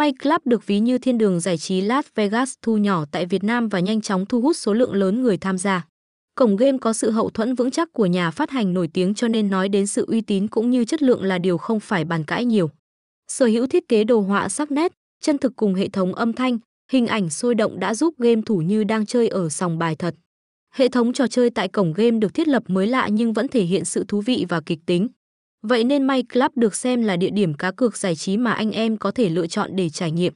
May Club được ví như thiên đường giải trí Las Vegas thu nhỏ tại Việt Nam và nhanh chóng thu hút số lượng lớn người tham gia. Cổng game có sự hậu thuẫn vững chắc của nhà phát hành nổi tiếng cho nên nói đến sự uy tín cũng như chất lượng là điều không phải bàn cãi nhiều. Sở hữu thiết kế đồ họa sắc nét, chân thực cùng hệ thống âm thanh, hình ảnh sôi động đã giúp game thủ như đang chơi ở sòng bài thật. Hệ thống trò chơi tại cổng game được thiết lập mới lạ nhưng vẫn thể hiện sự thú vị và kịch tính. Vậy nên May Club được xem là địa điểm cá cược giải trí mà anh em có thể lựa chọn để trải nghiệm.